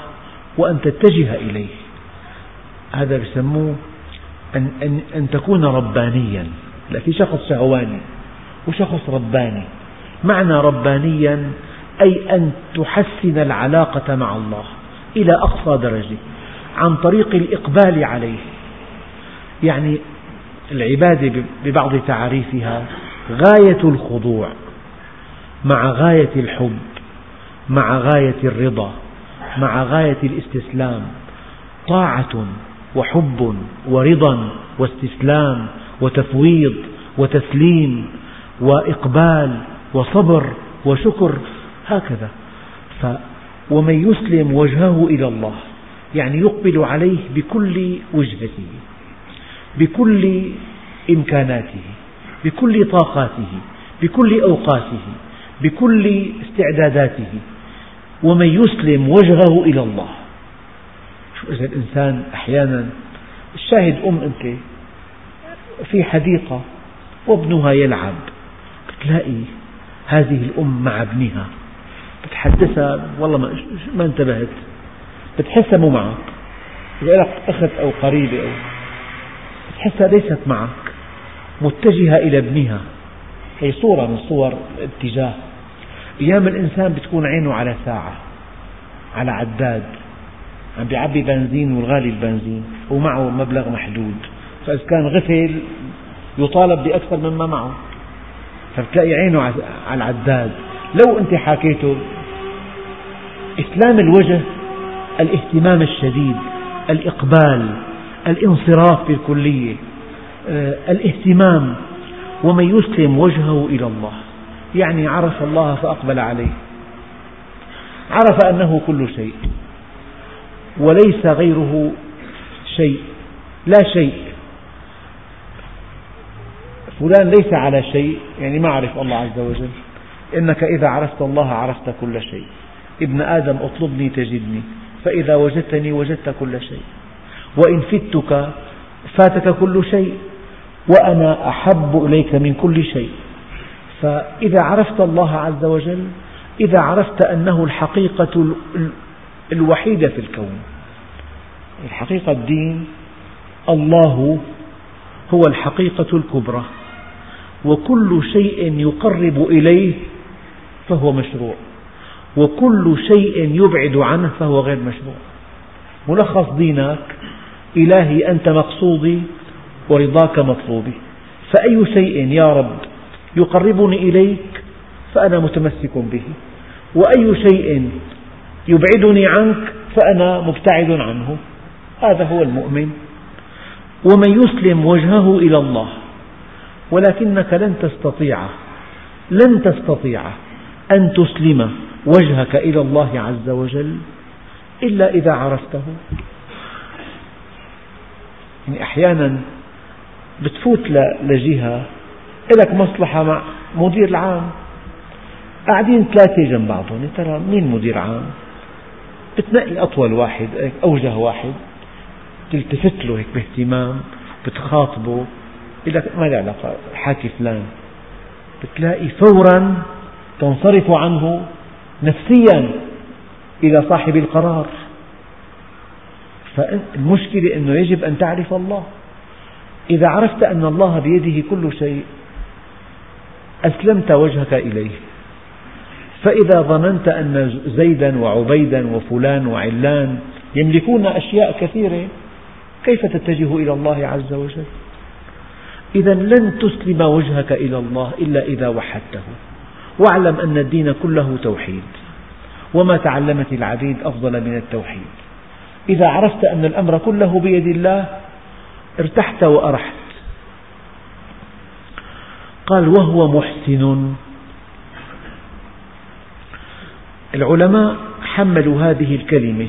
وأن تتجه إليه. هذا يسموه أن, أن, أن تكون ربانيا. في شخص شهواني وشخص رباني. معنى ربانيا أي أن تحسن العلاقة مع الله إلى أقصى درجة عن طريق الإقبال عليه. يعني العبادة ببعض تعريفها غاية الخضوع مع غاية الحب مع غاية الرضا مع غاية الاستسلام. طاعة وحب ورضا واستسلام وتفويض وتسليم وإقبال وصبر وشكر هكذا. ف ومن يسلم وجهه إلى الله يعني يقبل عليه بكل وجهته بكل إمكاناته بكل طاقاته بكل أوقاته بكل استعداداته. ومن يسلم وجهه إلى الله إذا الإنسان أحيانا الشاهد أم أنت في حديقة وابنها يلعب بتلاقي هذه الأم مع ابنها بتحدثها والله ما, ما انتبهت بتحسها مو معك إذا لك أخت أو قريبة أو بتحسها ليست معك متجهة إلى ابنها هي صورة من صور الاتجاه. أيام الإنسان بتكون عينه على ساعة على عداد. عم بيعبي بنزين والغالي البنزين ومعه مبلغ محدود. فإذا كان غفل يطالب بأكثر مما معه. فبتلاقي عينه على العداد. لو أنت حكيته إسلام الوجه الاهتمام الشديد الإقبال الانصراف بالكلية آه، الاهتمام ومن يسلم وجهه إلى الله. يعني عرف الله فأقبل عليه. عرف أنه كل شيء. وليس غيره شيء لا شيء. فلان ليس على شيء يعني ما عرف الله عز وجل. إنك إذا عرفت الله عرفت كل شيء. ابن آدم اطلبني تجدني فإذا وجدتني وجدت كل شيء. وإن فتك فاتك كل شيء وأنا أحب إليك من كل شيء. فإذا عرفت الله عز وجل إذا عرفت أنه الحقيقة الوحيدة في الكون. الحقيقة الدين الله هو الحقيقة الكبرى وكل شيء يقرب إليه فهو مشروع وكل شيء يبعد عنه فهو غير مشروع. ملخص دينك إلهي أنت مقصودي ورضاك مطلوبي. فأي شيء يا رب يقربني إليك فأنا متمسك به. وأي شيء يبعدني عنك فأنا مبتعد عنه. هذا هو المؤمن. ومن يسلم وجهه إلى الله ولكنك لن تستطيع لن تستطيع أن تسلم وجهك إلى الله عز وجل إلا إذا عرفته. يعني أحيانا بتفوت لجهة لك مصلحة مع مدير العام. قاعدين ثلاثة جنب بعضهم ترى مين مدير عام؟ بتنقي أطول واحد أوجه واحد تلتفت له هيك باهتمام بتخاطبه لك ما له علاقة حاكي فلان بتلاقي فورا تنصرف عنه نفسيا إلى صاحب القرار. فالمشكلة أنه يجب أن تعرف الله. إذا عرفت أن الله بيده كل شيء أسلمت وجهك إليه. فإذا ظننت أن زيدا وعبيدا وفلان وعلان يملكون أشياء كثيرة كيف تتجه إلى الله عز وجل؟ إذا لن تسلم وجهك إلى الله إلا إذا وحدته. واعلم أن الدين كله توحيد وما تعلمت العبيد أفضل من التوحيد. إذا عرفت أن الأمر كله بيد الله ارتحت وأرحت. قال وهو محسن العلماء حملوا هذه الكلمة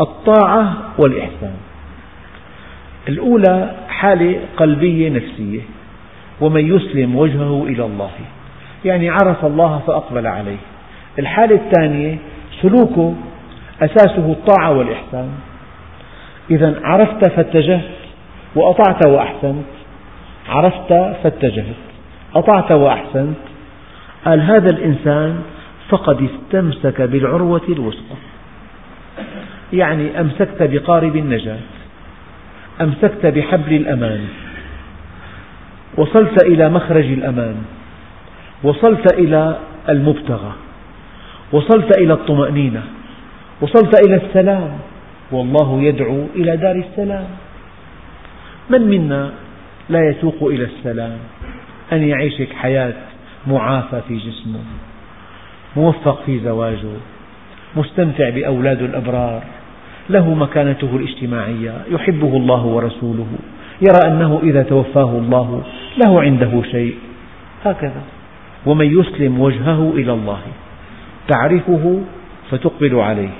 الطاعة والإحسان. الأولى حالة قلبية نفسية ومن يسلم وجهه إلى الله يعني عرف الله فأقبل عليه. الحالة الثانية سلوكه أساسه الطاعة والإحسان. إذا عرفت فاتجهت وأطعت وأحسنت. عرفت فاتجهت أطعت وأحسنت. قال هذا الإنسان فقد استمسك بالعروة الوثقى. يعني أمسكت بقارب النجاة أمسكت بحبل الأمان وصلت إلى مخرج الأمان وصلت إلى المبتغى وصلت إلى الطمأنينة وصلت إلى السلام والله يدعو إلى دار السلام. من منا لا يسوق إلى السلام؟ أن يعيش حياة معافى في جسمه. موفق في زواجه مستمتع بأولاد الأبرار له مكانته الاجتماعية يحبه الله ورسوله يرى أنه إذا توفاه الله له عنده شيء هكذا. ومن يسلم وجهه إلى الله تعرفه فتقبل عليه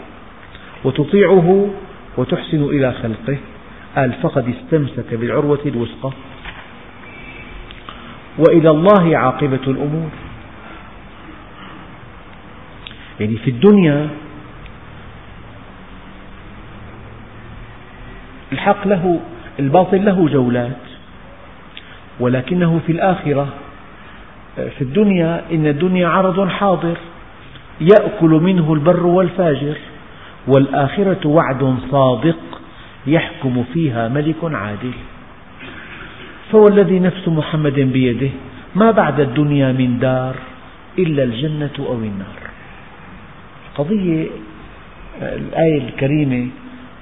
وتطيعه وتحسن إلى خلقه قال فقد استمسك بالعروة الوثقى. وإلى الله عاقبة الأمور. يعني في الدنيا الحق له الباطل له جولات ولكنه في الآخرة في الدنيا إن الدنيا عرض حاضر يأكل منه البر والفاجر والآخرة وعد صادق يحكم فيها ملك عادل. فوالذي نفس محمد بيده ما بعد الدنيا من دار إلا الجنة أو النار. قضية الآية الكريمة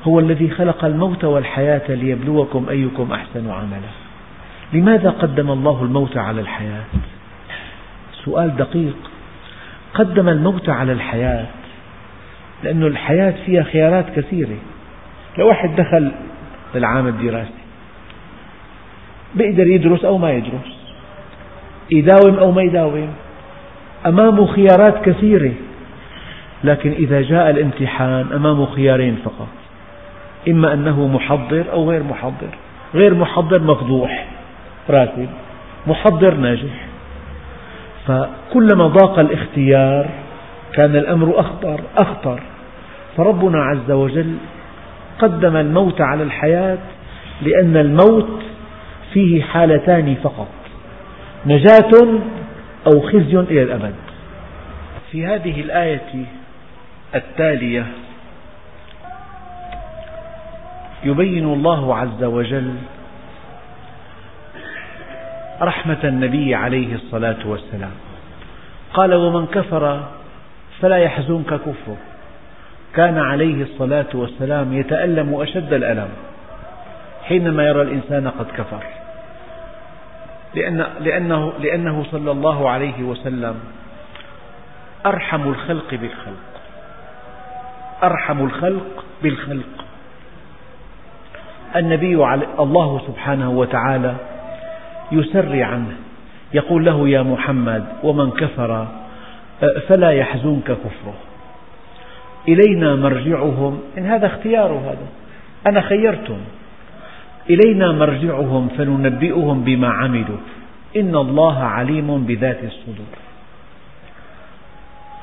هو الذي خلق الموت والحياة ليبلوكم أيكم أحسن عملا. لماذا قدم الله الموت على الحياة؟ سؤال دقيق. قدم الموت على الحياة لأن الحياة فيها خيارات كثيرة. لو واحد دخل للعام الدراسي بيقدر يدرس أو ما يدرس يداوم أو ما يداوم أمامه خيارات كثيرة. لكن إذا جاء الامتحان أمامه خيارين فقط إما أنه محضر أو غير محضر. غير محضر مفضوح راتب محضر ناجح. فكلما ضاق الاختيار كان الأمر أخطر أخطر. فربنا عز وجل قدم الموت على الحياة لأن الموت فيه حالتان فقط نجاة أو خزي إلى الأبد. في هذه الآية التالية. يبين الله عز وجل رحمة النبي عليه الصلاة والسلام. قال ومن كفر فلا يحزنك كفره. كان عليه الصلاة والسلام يتألم أشد الألم حينما يرى الإنسان قد كفر. لأن لأنه, لأنه صلى الله عليه وسلم أرحم الخلق بالخلق. أرحم الخلق بالخلق. النبي الله سبحانه وتعالى يسري عنه يقول له يا محمد ومن كفر فلا يحزنك كفره. إلينا مرجعهم إن هذا اختيار هذا. أنا خيرتم. إلينا مرجعهم فننبئهم بما عملوا. إن الله عليم بذات الصدور.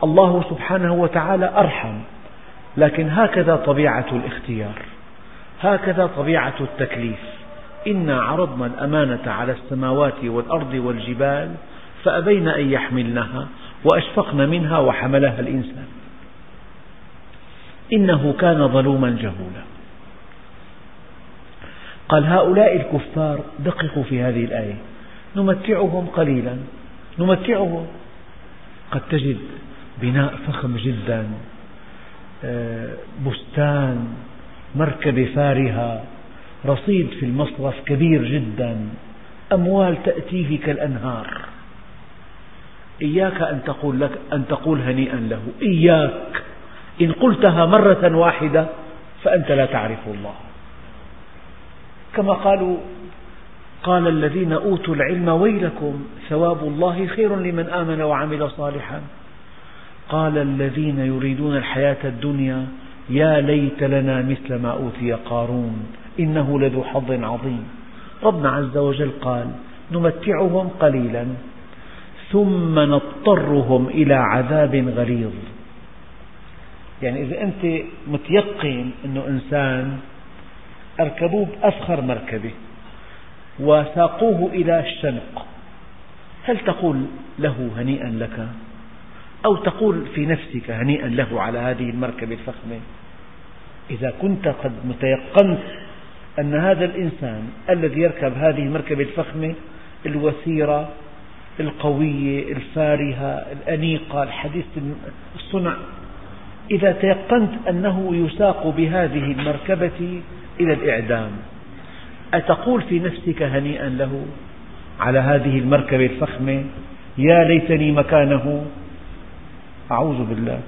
الله سبحانه وتعالى أرحم. لكن هكذا طبيعة الاختيار هكذا طبيعة التكليف. إنا عرضنا الأمانة على السماوات والأرض والجبال فأبين أن يحملنها وأشفقن منها وحملها الإنسان. إنه كان ظلوما جهولا. قال هؤلاء الكفار دققوا في هذه الآية. نمتعهم قليلا نمتعهم. قد تجد بناء فخم جدا. بستان مركبة فارهة رصيد في المصرف كبير جدا أموال تأتيه كالأنهار. إياك أن تقول لك أن تقول هنيئا له. إياك. إن قلتها مرة واحدة فأنت لا تعرف الله. كما قالوا قال الذين أوتوا العلم ويلكم ثواب الله خير لمن آمن وعمل صالحا. قال الذين يريدون الحياة الدنيا يا ليت لنا مثل ما أوتي قارون إنه لذو حظ عظيم. ربنا عز وجل قال نمتعهم قليلا ثم نضطرهم إلى عذاب غليظ. يعني إذا أنت متيقن أنه إنسان أركبوه بأفخر مركبة وساقوه إلى الشنق هل تقول له هنيئا لك؟ أو تقول في نفسك هنيئا له على هذه المركبة الفخمة إذا كنت قد متيقنت أن هذا الإنسان الذي يركب هذه المركبة الفخمة الوثيرة القوية الفارهة الأنيقة الحديث الصنع إذا تيقنت أنه يساق بهذه المركبة إلى الإعدام أتقول في نفسك هنيئا له على هذه المركبة الفخمة يا ليتني مكانه أعوذ بالله.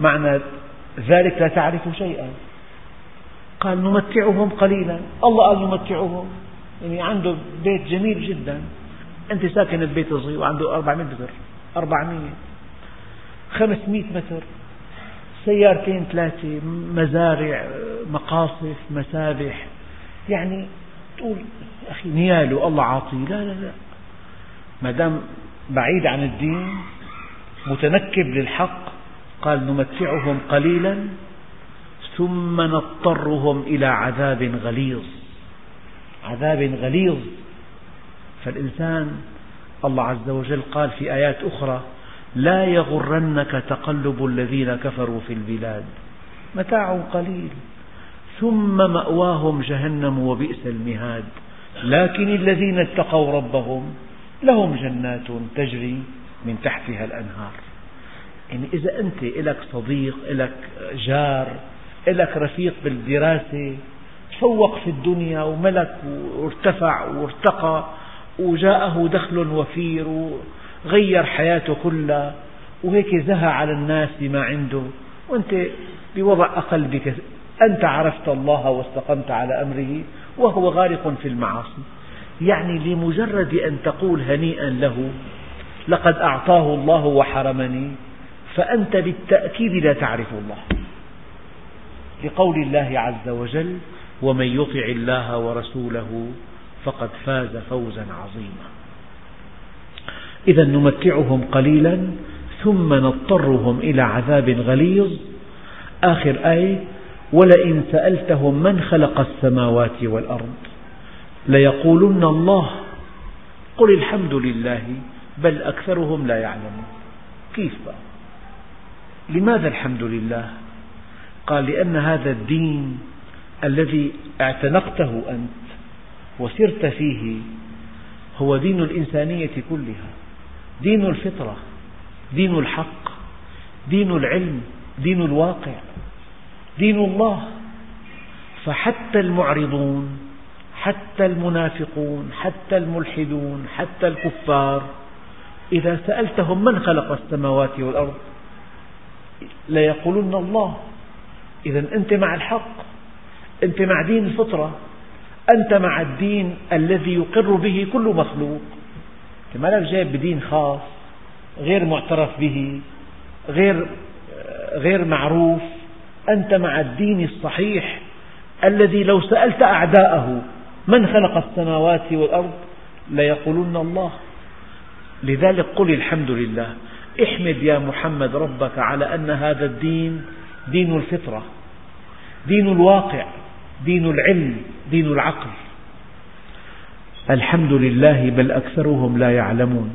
معنى ذلك لا تعرف شيئا. قال نمتعهم قليلا. الله قال نمتعهم. يعني عنده بيت جميل جدا. أنت ساكن ببيت صغير وعنده 400 متر. 400 500 متر. سيارتين ثلاثة مزارع مقاصف مسابح. يعني تقول أخي نياله الله عاطيه. لا لا لا. ما دام بعيد عن الدين متنكب للحق قال نمتعهم قليلا ثم نضطرهم إلى عذاب غليظ. عذاب غليظ. فالإنسان الله عز وجل قال في آيات أخرى لا يغرنك تقلب الذين كفروا في البلاد. متاع قليل. ثم مأواهم جهنم وبئس المهاد. لكن الذين اتقوا ربهم لهم جنات تجري من تحتها الأنهار. يعني إذا أنت لك صديق لك جار لك رفيق بالدراسة تفوق في الدنيا وملك وارتفع وارتقى وجاءه دخل وفير وغير حياته كلها وهيك زهى على الناس بما عنده. وأنت بوضع أقل بك أنت عرفت الله واستقمت على أمره وهو غارق في المعاصي. يعني لمجرد أن تقول هنيئا له لقد أعطاه الله وحرمني فأنت بالتأكيد لا تعرف الله. لقول الله عز وجل ومن يطع الله ورسوله فقد فاز فوزا عظيما. إذا نمتعهم قليلا ثم نضطرهم إلى عذاب غليظ. آخر آية ولئن سألتهم من خلق السماوات والأرض ليقولن الله. قل الحمد لله. بل أكثرهم لا يعلمون كيف بقى؟ لماذا الحمد لله؟ قال لأن هذا الدين الذي اعتنقته أنت وسرت فيه هو دين الإنسانية كلها دين الفطرة دين الحق دين العلم دين الواقع دين الله فحتى المعرضون حتى المنافقون حتى الملحدون حتى الكفار إذا سألتهم من خلق السماوات والأرض ليقولن الله. إذا أنت مع الحق أنت مع دين الفطرة أنت مع الدين الذي يقر به كل مخلوق. ما لك جايب بدين خاص غير معترف به غير غير معروف. أنت مع الدين الصحيح الذي لو سألت أعداءه من خلق السماوات والأرض ليقولن الله. لذلك قل الحمد لله. احمد يا محمد ربك على أن هذا الدين دين الفطرة دين الواقع دين العلم دين العقل. الحمد لله بل أكثرهم لا يعلمون.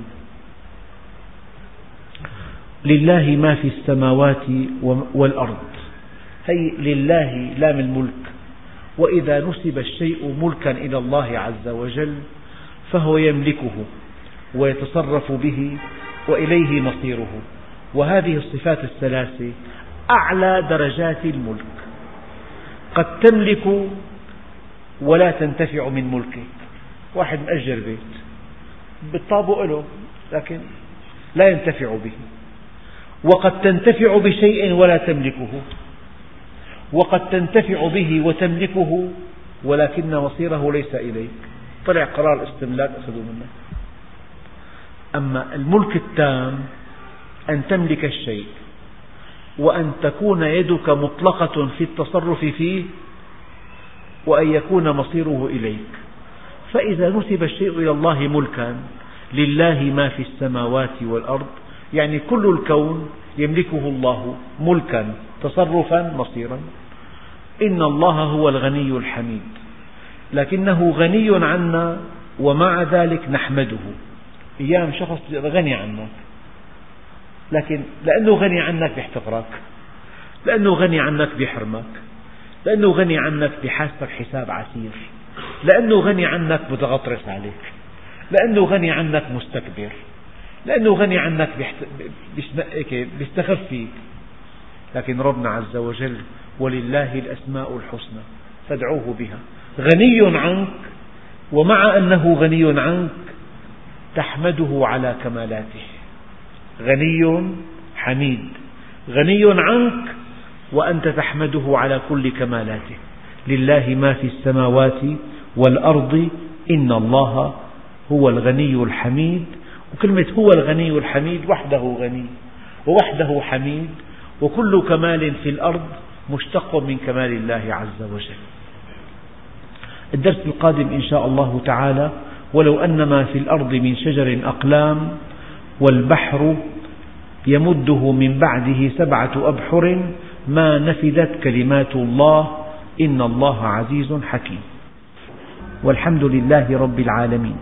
لله ما في السماوات والأرض. هي لله لام الملك وإذا نسب الشيء ملكا إلى الله عز وجل فهو يملكه. ويتصرف به وإليه مصيره. وهذه الصفات الثلاثة أعلى درجات الملك. قد تملك ولا تنتفع من ملكك. واحد مأجر بيت. بالطابق له لكن لا ينتفع به. وقد تنتفع بشيء ولا تملكه. وقد تنتفع به وتملكه ولكن مصيره ليس إليك. طلع قرار استملاك أخذوا منك أما الملك التام أن تملك الشيء وأن تكون يدك مطلقة في التصرف فيه وأن يكون مصيره إليك. فإذا نسب الشيء إلى الله ملكا لله ما في السماوات والأرض يعني كل الكون يملكه الله ملكا تصرفا مصيرا. إن الله هو الغني الحميد لكنه غني عنا ومع ذلك نحمده. أيام شخص غني عنك لكن لأنه غني عنك بيحتقرك لأنه غني عنك بيحرمك لأنه غني عنك بحاسبك حساب عسير لأنه غني عنك متغطرس عليك لأنه غني عنك مستكبر لأنه غني عنك بيستخف فيك. لكن ربنا عز وجل ولله الأسماء الحسنى فادعوه بها. غني عنك ومع أنه غني عنك تحمده على كمالاته. غني حميد. غني عنك وأنت تحمده على كل كمالاته. لله ما في السماوات والأرض إن الله هو الغني الحميد. وكلمة هو الغني الحميد وحده غني ووحده حميد. وكل كمال في الأرض مشتق من كمال الله عز وجل. الدرس القادم إن شاء الله تعالى ولو أن ما في الأرض من شجر أقلام والبحر يمده من بعده سبعة أبحر ما نفذت كلمات الله إن الله عزيز حكيم والحمد لله رب العالمين